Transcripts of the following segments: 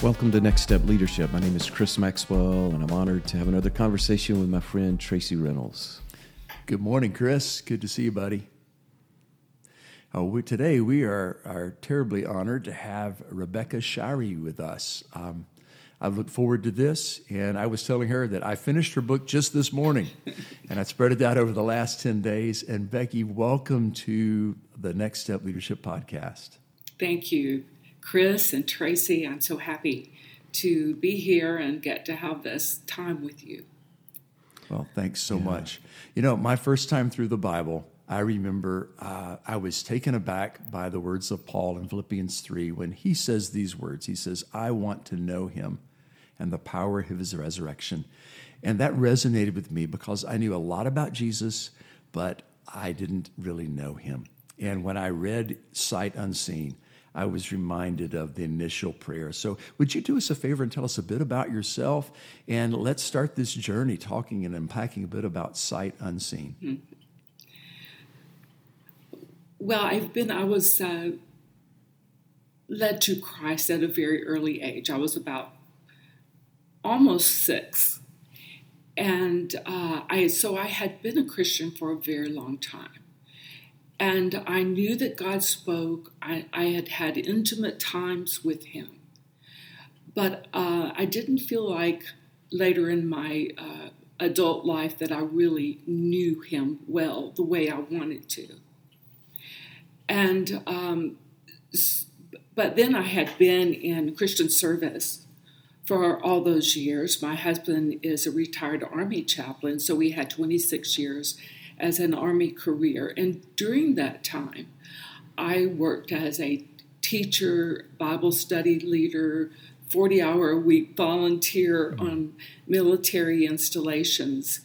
Welcome to Next Step Leadership. My name is Chris Maxwell, and I'm honored to have another conversation with my friend Tracy Reynolds. Good morning, Chris. Good to see you, buddy. Oh, we, today we are, are terribly honored to have Rebecca Shirey with us. Um, I look forward to this, and I was telling her that I finished her book just this morning, and I spread it out over the last 10 days. And Becky, welcome to the Next Step Leadership Podcast. Thank you. Chris and Tracy, I'm so happy to be here and get to have this time with you. Well, thanks so yeah. much. You know, my first time through the Bible, I remember uh, I was taken aback by the words of Paul in Philippians 3 when he says these words. He says, I want to know him and the power of his resurrection. And that resonated with me because I knew a lot about Jesus, but I didn't really know him. And when I read Sight Unseen, I was reminded of the initial prayer. So, would you do us a favor and tell us a bit about yourself? And let's start this journey talking and unpacking a bit about sight unseen. Mm-hmm. Well, I've been, I was uh, led to Christ at a very early age. I was about almost six. And uh, I, so I had been a Christian for a very long time. And I knew that God spoke. I, I had had intimate times with Him. But uh, I didn't feel like later in my uh, adult life that I really knew Him well the way I wanted to. And, um, but then I had been in Christian service for all those years. My husband is a retired Army chaplain, so we had 26 years as an Army career. And during that time, I worked as a teacher, Bible study leader, 40 hour a week volunteer mm-hmm. on military installations.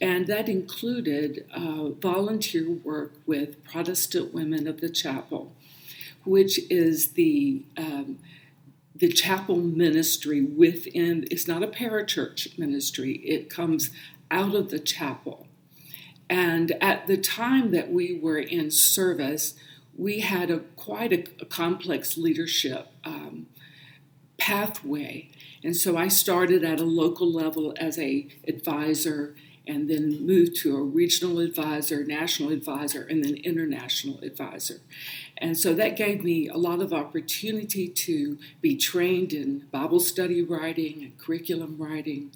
And that included uh, volunteer work with Protestant Women of the Chapel, which is the um, the chapel ministry within. It's not a parachurch ministry. It comes out of the chapel, and at the time that we were in service, we had a quite a, a complex leadership um, pathway. And so I started at a local level as a advisor and then moved to a regional advisor, national advisor, and then international advisor. And so that gave me a lot of opportunity to be trained in Bible study writing and curriculum writing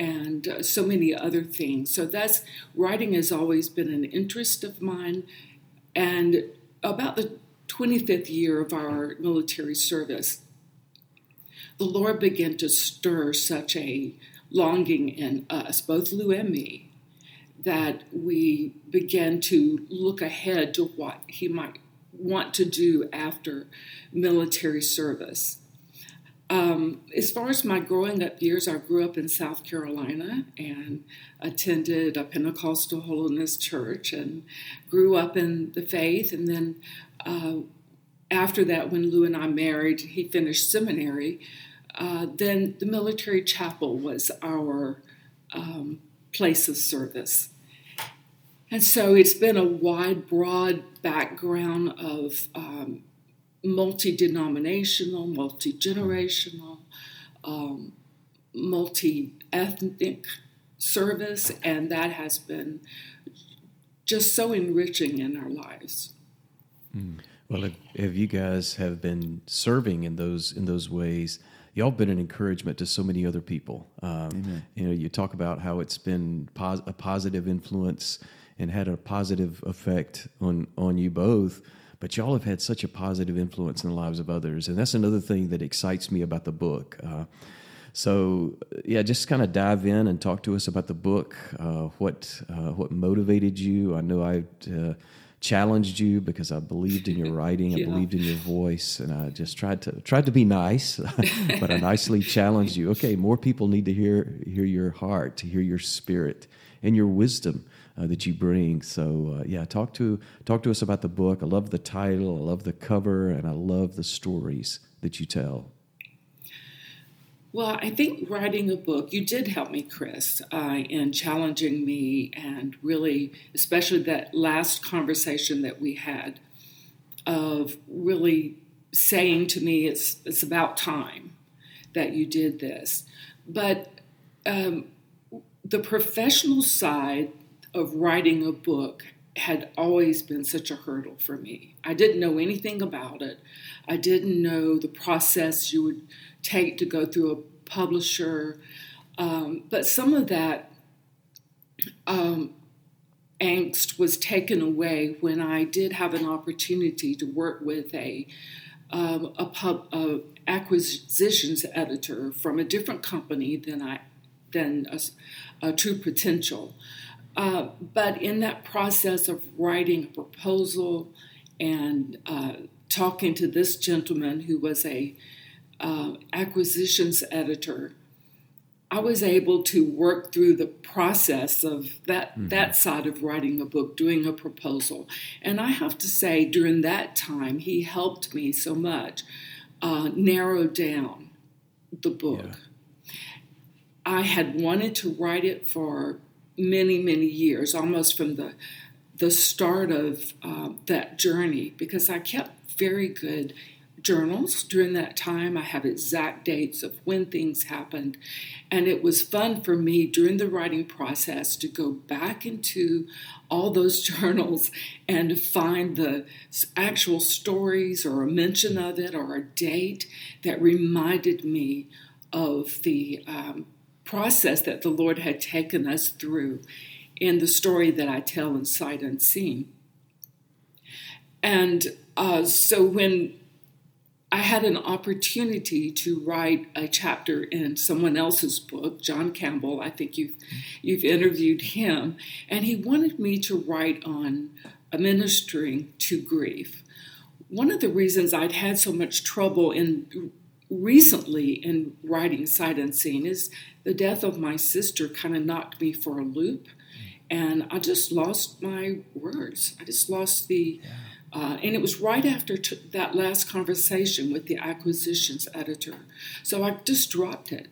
and uh, so many other things. So that's writing has always been an interest of mine. And about the 25th year of our military service, the Lord began to stir such a longing in us, both Lou and me, that we began to look ahead to what He might want to do after military service. Um, as far as my growing up years, I grew up in South Carolina and attended a Pentecostal holiness church and grew up in the faith. And then uh, after that, when Lou and I married, he finished seminary. Uh, then the military chapel was our um, place of service. And so it's been a wide, broad background of um, multi denominational, multi generational, um, multi ethnic service, and that has been just so enriching in our lives. Mm. Well, if, if, you guys have been serving in those in those ways, y'all been an encouragement to so many other people. Um, you know, you talk about how it's been pos- a positive influence and had a positive effect on on you both but y'all have had such a positive influence in the lives of others. And that's another thing that excites me about the book. Uh, so, yeah, just kind of dive in and talk to us about the book. Uh, what uh, what motivated you? I know I uh, challenged you because I believed in your writing, yeah. I believed in your voice, and I just tried to tried to be nice, but I nicely challenged you. Okay, more people need to hear hear your heart, to hear your spirit and your wisdom uh, that you bring. So uh, yeah, talk to talk to us about the book. I love the title, I love the cover, and I love the stories that you tell. Well, I think writing a book, you did help me, Chris, uh, in challenging me and really, especially that last conversation that we had of really saying to me, it's, it's about time that you did this. But um, the professional side of writing a book had always been such a hurdle for me. I didn't know anything about it. I didn't know the process you would take to go through a publisher. Um, but some of that um, angst was taken away when I did have an opportunity to work with a um, a pub a acquisitions editor from a different company than I than a, a True Potential. Uh, but in that process of writing a proposal and uh, talking to this gentleman who was a uh, acquisitions editor, I was able to work through the process of that mm-hmm. that side of writing a book, doing a proposal. And I have to say, during that time, he helped me so much uh, narrow down the book. Yeah. I had wanted to write it for many, many years, almost from the the start of uh, that journey, because I kept very good journals during that time. I have exact dates of when things happened. And it was fun for me during the writing process to go back into all those journals and find the actual stories or a mention of it or a date that reminded me of the um, process that the Lord had taken us through in the story that I tell in Sight Unseen. And uh, so when I had an opportunity to write a chapter in someone else's book, John Campbell. I think you've you've interviewed him, and he wanted me to write on ministering to grief. One of the reasons I'd had so much trouble in recently in writing Sight Unseen is the death of my sister kind of knocked me for a loop, and I just lost my words. I just lost the. Yeah uh, and it was right after t- that last conversation with the acquisitions editor. So I just dropped it.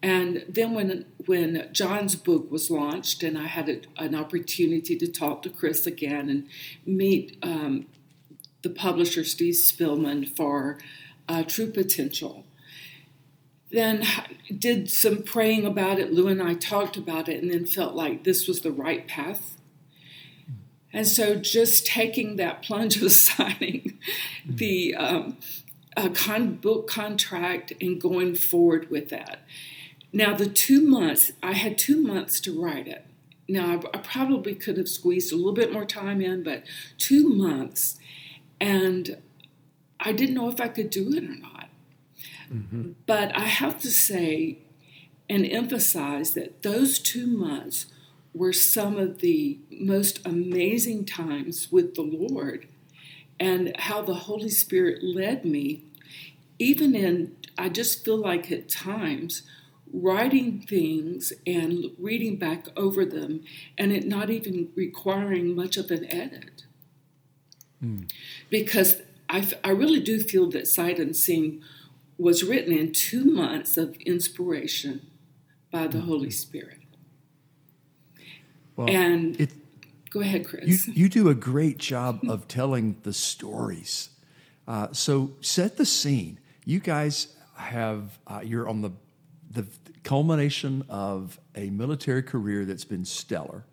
And then when when John's book was launched, and I had a, an opportunity to talk to Chris again and meet um, the publisher Steve Spillman for uh, True Potential, then did some praying about it. Lou and I talked about it, and then felt like this was the right path and so just taking that plunge of signing the um, con- book contract and going forward with that. Now, the two months, I had two months to write it. Now, I, I probably could have squeezed a little bit more time in, but two months. And I didn't know if I could do it or not. Mm-hmm. But I have to say and emphasize that those two months were some of the most amazing times with the Lord and how the Holy Spirit led me, even in, I just feel like at times, writing things and reading back over them and it not even requiring much of an edit. Mm. Because I, I really do feel that Sight Unseen was written in two months of inspiration by the mm-hmm. Holy Spirit. Well, and it, go ahead, Chris. You, you do a great job of telling the stories. Uh, so set the scene. You guys have uh, you're on the the culmination of a military career that's been stellar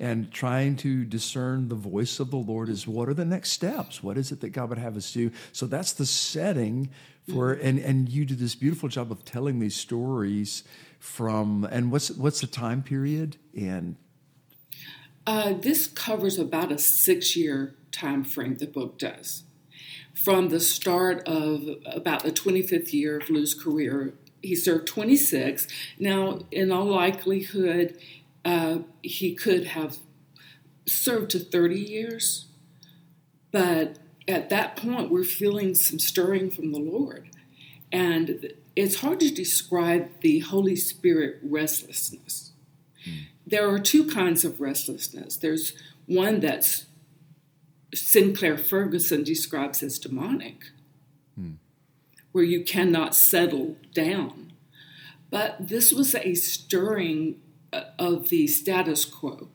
and trying to discern the voice of the Lord is what are the next steps? What is it that God would have us do? So that's the setting for and and you do this beautiful job of telling these stories from and what's what's the time period and uh, this covers about a six year time frame the book does from the start of about the 25th year of lou's career he served 26 now in all likelihood uh, he could have served to 30 years, but at that point, we're feeling some stirring from the Lord. And it's hard to describe the Holy Spirit restlessness. Mm. There are two kinds of restlessness. There's one that's Sinclair Ferguson describes as demonic, mm. where you cannot settle down. But this was a stirring of the status quo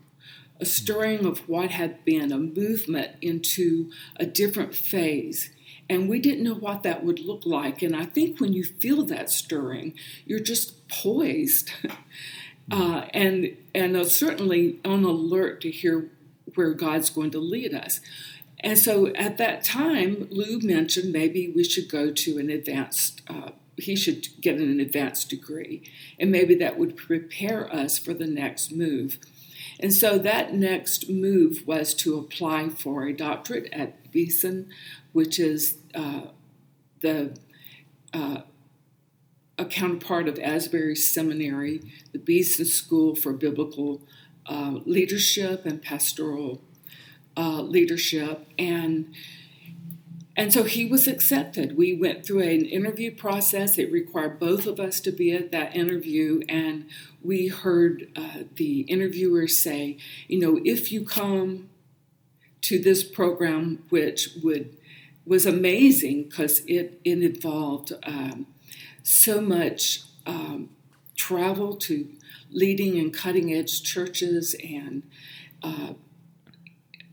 a stirring of what had been a movement into a different phase. And we didn't know what that would look like. And I think when you feel that stirring, you're just poised uh, and, and uh, certainly on alert to hear where God's going to lead us. And so at that time, Lou mentioned maybe we should go to an advanced, uh, he should get an advanced degree. And maybe that would prepare us for the next move. And so that next move was to apply for a doctorate at Beeson, which is uh, the uh, a counterpart of Asbury Seminary, the Beeson School for Biblical uh, Leadership and Pastoral uh, Leadership, and and so he was accepted. We went through an interview process. It required both of us to be at that interview, and we heard uh, the interviewer say, you know, if you come to this program, which would was amazing because it, it involved um, so much um, travel to leading and cutting edge churches and uh,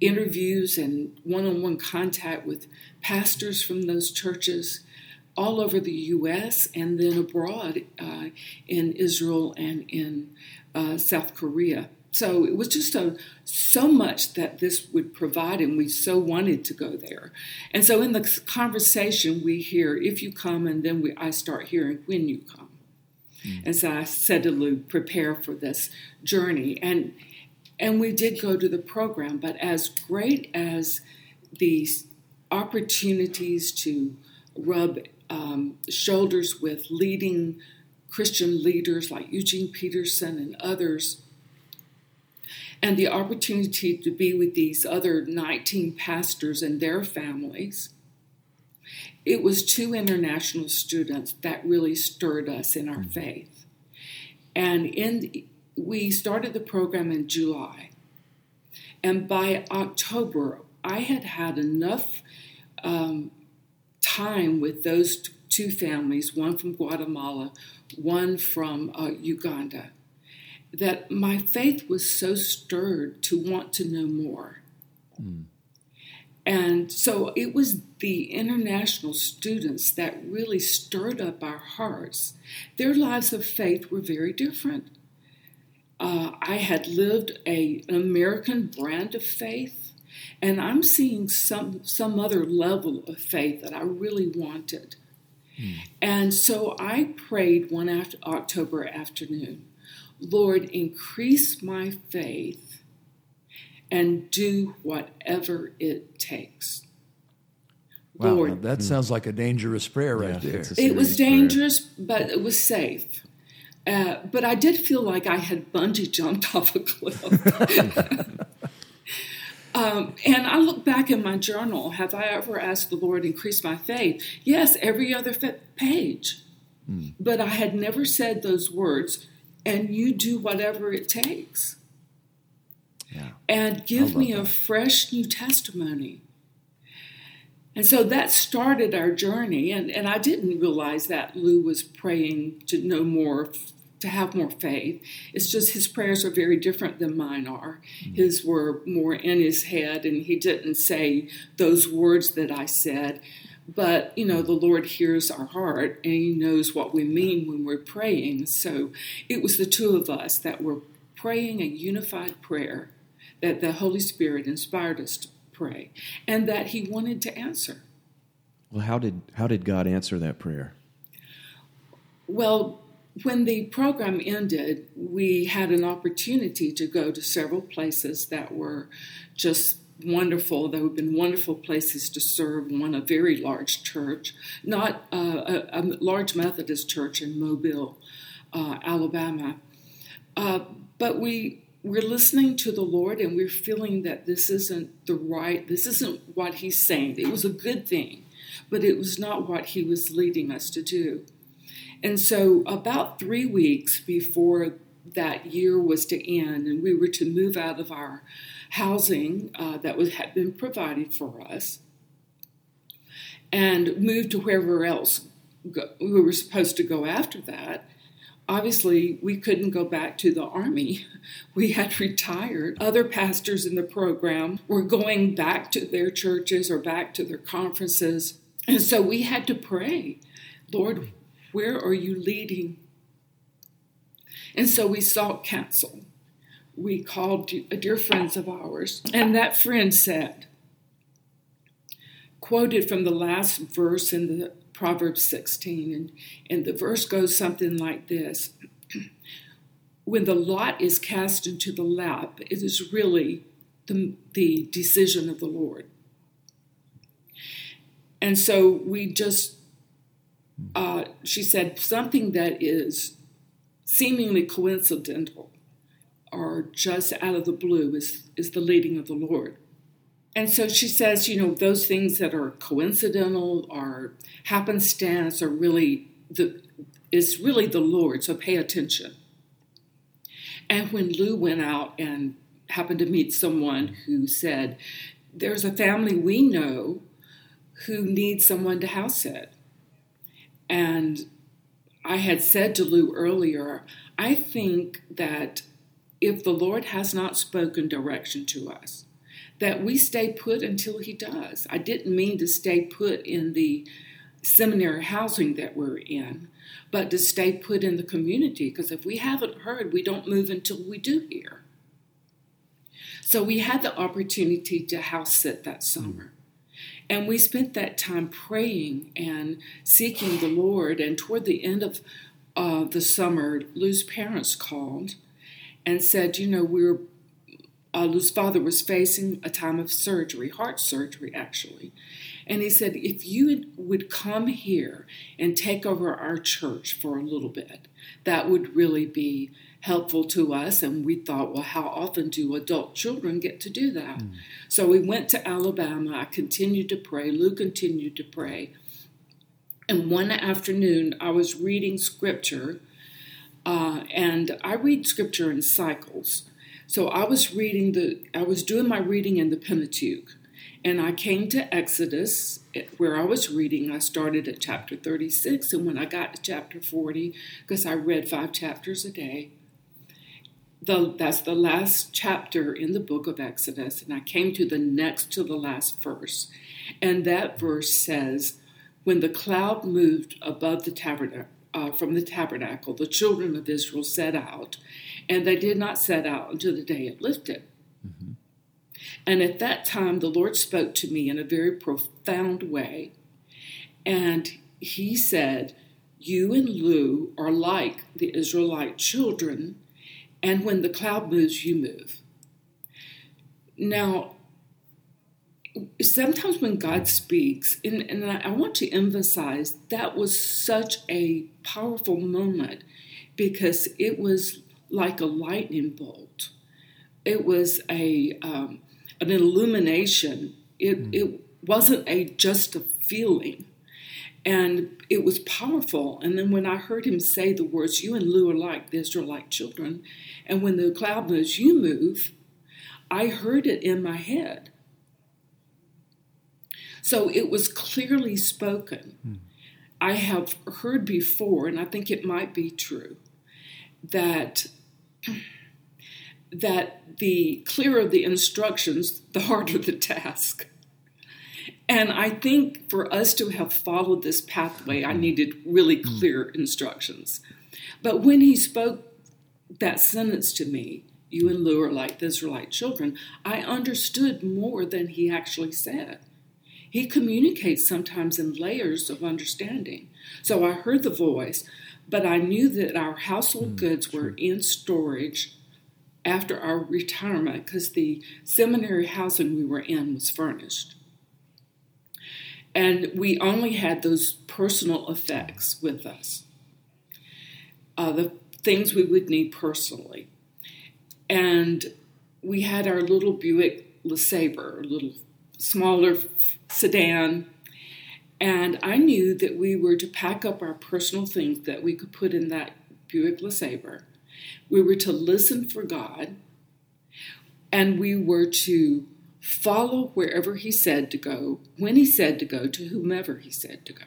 interviews and one on one contact with pastors from those churches all over the U.S. and then abroad uh, in Israel and in uh, South Korea. So it was just a, so much that this would provide, and we so wanted to go there. And so in the conversation, we hear if you come, and then we, I start hearing when you come. Mm. And so I said to Lou, prepare for this journey. And and we did go to the program, but as great as these opportunities to rub um, shoulders with leading Christian leaders like Eugene Peterson and others, and the opportunity to be with these other 19 pastors and their families, it was two international students that really stirred us in our mm. faith. And in we started the program in July. And by October, I had had enough um, time with those t- two families, one from Guatemala, one from uh, Uganda, that my faith was so stirred to want to know more. Mm. And so it was the international students that really stirred up our hearts. Their lives of faith were very different. Uh, I had lived a, an American brand of faith, and I'm seeing some some other level of faith that I really wanted. Hmm. And so I prayed one after October afternoon, Lord, increase my faith and do whatever it takes. Wow, Lord, that sounds like a dangerous prayer right yeah, there. It was dangerous, prayer. but it was safe. Uh, but I did feel like I had bungee jumped off a cliff. um, and I look back in my journal. Have I ever asked the Lord increase my faith? Yes, every other page. Mm. But I had never said those words. And you do whatever it takes. Yeah. And give me that. a fresh new testimony. And so that started our journey. And, and I didn't realize that Lou was praying to know more, to have more faith. It's just his prayers are very different than mine are. Mm-hmm. His were more in his head, and he didn't say those words that I said. But, you know, the Lord hears our heart and He knows what we mean when we're praying. So it was the two of us that were praying a unified prayer that the Holy Spirit inspired us to pray and that he wanted to answer. Well, how did how did God answer that prayer? Well, when the program ended, we had an opportunity to go to several places that were just wonderful. There have been wonderful places to serve. One, a very large church, not uh, a, a, large Methodist church in Mobile, uh, Alabama. Uh, but we we're listening to the Lord and we're feeling that this isn't the right, this isn't what He's saying. It was a good thing, but it was not what He was leading us to do. And so, about three weeks before that year was to end and we were to move out of our housing uh, that was, had been provided for us and move to wherever else go, we were supposed to go after that, obviously we couldn't go back to the army. We had retired. Other pastors in the program were going back to their churches or back to their conferences. And so we had to pray, Lord, where are you leading? And so we sought counsel. We called uh, dear friends of ours, and that friend said, quoted from the last verse in the Proverbs 16, and, and the verse goes something like this When the lot is cast into the lap, it is really the, the decision of the Lord. And so we just, uh, she said, something that is seemingly coincidental or just out of the blue is, is the leading of the Lord. And so she says, you know, those things that are coincidental or happenstance are really the is really the Lord, so pay attention. And when Lou went out and happened to meet someone who said, There's a family we know who needs someone to house sit. And I had said to Lou earlier, I think that if the Lord has not spoken direction to us, that we stay put until he does. I didn't mean to stay put in the seminary housing that we're in, but to stay put in the community because if we haven't heard, we don't move until we do hear. So we had the opportunity to house sit that summer. And we spent that time praying and seeking the Lord. And toward the end of uh, the summer, Lou's parents called and said, You know, we're uh, Lou's father was facing a time of surgery, heart surgery actually. And he said, if you would come here and take over our church for a little bit, that would really be helpful to us. And we thought, well, how often do adult children get to do that? Mm. So we went to Alabama. I continued to pray. Lou continued to pray. And one afternoon, I was reading scripture, uh, and I read scripture in cycles. So I was reading the, I was doing my reading in the Pentateuch, and I came to Exodus where I was reading. I started at chapter 36, and when I got to chapter 40, because I read five chapters a day, the, that's the last chapter in the book of Exodus, and I came to the next to the last verse. And that verse says, When the cloud moved above the tabernacle, uh, from the tabernacle, the children of Israel set out, and they did not set out until the day it lifted. Mm-hmm. And at that time, the Lord spoke to me in a very profound way. And he said, You and Lou are like the Israelite children, and when the cloud moves, you move. Now, sometimes when God speaks, and, and I want to emphasize that was such a powerful moment because it was like a lightning bolt. It was a um, an illumination. It mm. it wasn't a just a feeling, and it was powerful. And then when I heard him say the words, "You and Lou are like the like children," and when the cloud moves, you move. I heard it in my head. So it was clearly spoken. Mm. I have heard before, and I think it might be true, that that the clearer the instructions, the harder the task. And I think for us to have followed this pathway, I needed really hmm. clear instructions. But when he spoke that sentence to me, you and Lou are like the Israelite children, I understood more than he actually said. He communicates sometimes in layers of understanding. So I heard the voice, but I knew that our household mm, goods were in storage after our retirement because the seminary housing we were in was furnished. And we only had those personal effects with us, uh, the things we would need personally. and we had our little Buick LeSabre, a little smaller sedan. And I knew that we were to pack up our personal things that we could put in that Buick LeSabre. We were to listen for God, and we were to follow wherever He said to go, when He said to go, to whomever He said to go.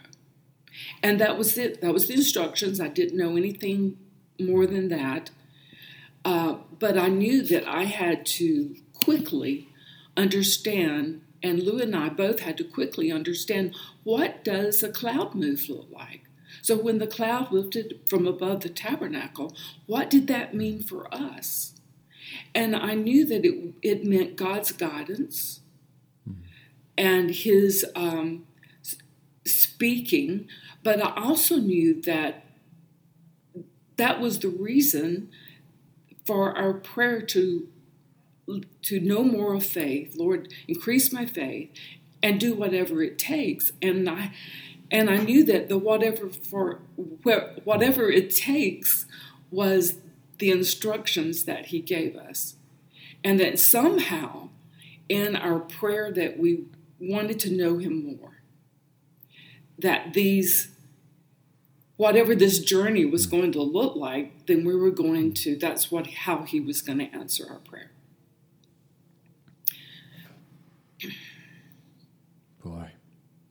And that was it. That was the instructions. I didn't know anything more than that. Uh, but I knew that I had to quickly understand, and Lou and I both had to quickly understand what does a cloud move look like. So when the cloud lifted from above the tabernacle, what did that mean for us? And I knew that it, it meant God's guidance mm-hmm. and His um, speaking, but I also knew that that was the reason for our prayer to to know more of faith lord increase my faith and do whatever it takes and i and i knew that the whatever for whatever it takes was the instructions that he gave us and that somehow in our prayer that we wanted to know him more that these whatever this journey was going to look like, then we were going to, that's what how he was going to answer our prayer.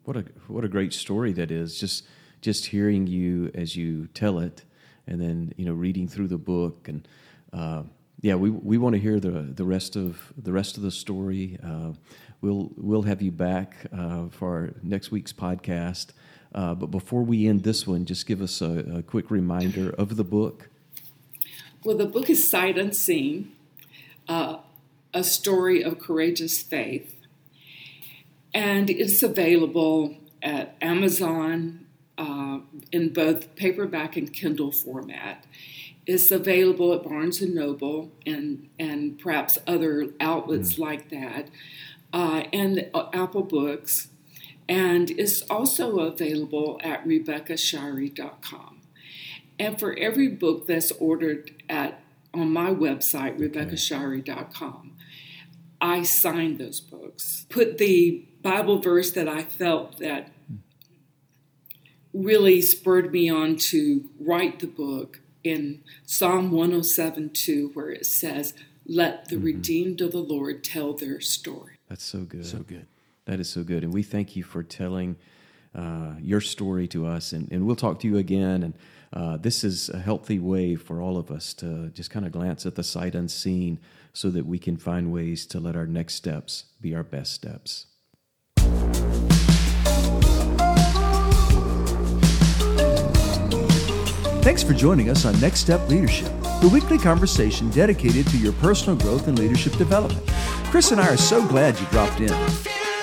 What a what a great story that is. Just just hearing you as you tell it, and then you know reading through the book, and uh, yeah, we we want to hear the the rest of the rest of the story. Uh, we'll we'll have you back uh, for next week's podcast. Uh, but before we end this one, just give us a, a, quick reminder of the book. Well, the book is Sight Unseen, uh, a story of courageous faith. And it's available at Amazon uh, in both paperback and Kindle format. It's available at Barnes and Noble and, and perhaps other outlets mm. like that, uh, and uh, Apple Books and it's also available at RebeccaShirey.com. And for every book that's ordered at on my website, RebeccaShirey.com, I sign those books. Put the Bible verse that I felt that really spurred me on to write the book in Psalm 107 2, where it says, Let the mm-hmm. redeemed of the Lord tell their story. That's so good. So good. That is so good. And we thank you for telling uh, your story to us. And, and we'll talk to you again. And uh, this is a healthy way for all of us to just kind of glance at the sight unseen so that we can find ways to let our next steps be our best steps. Thanks for joining us on Next Step Leadership, the weekly conversation dedicated to your personal growth and leadership development. Chris and I are so glad you dropped in.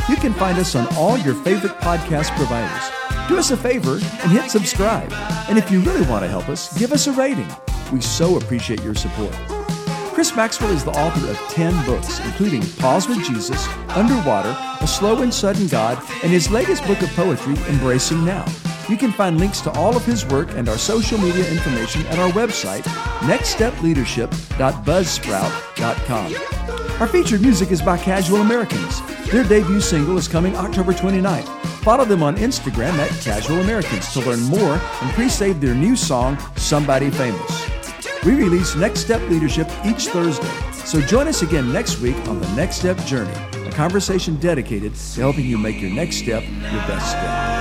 You can find us on all your favorite podcast providers. Do us a favor and hit subscribe. And if you really want to help us, give us a rating. We so appreciate your support. Chris Maxwell is the author of 10 books, including Pause with Jesus, Underwater, A Slow and Sudden God, and his latest book of poetry, Embracing Now. You can find links to all of his work and our social media information at our website, nextstepleadership.buzzsprout.com. Our featured music is by Casual Americans. Their debut single is coming October 29th. Follow them on Instagram at Casual Americans to learn more and pre-save their new song, Somebody Famous. We release Next Step Leadership each Thursday, so join us again next week on the Next Step Journey, a conversation dedicated to helping you make your next step your best step.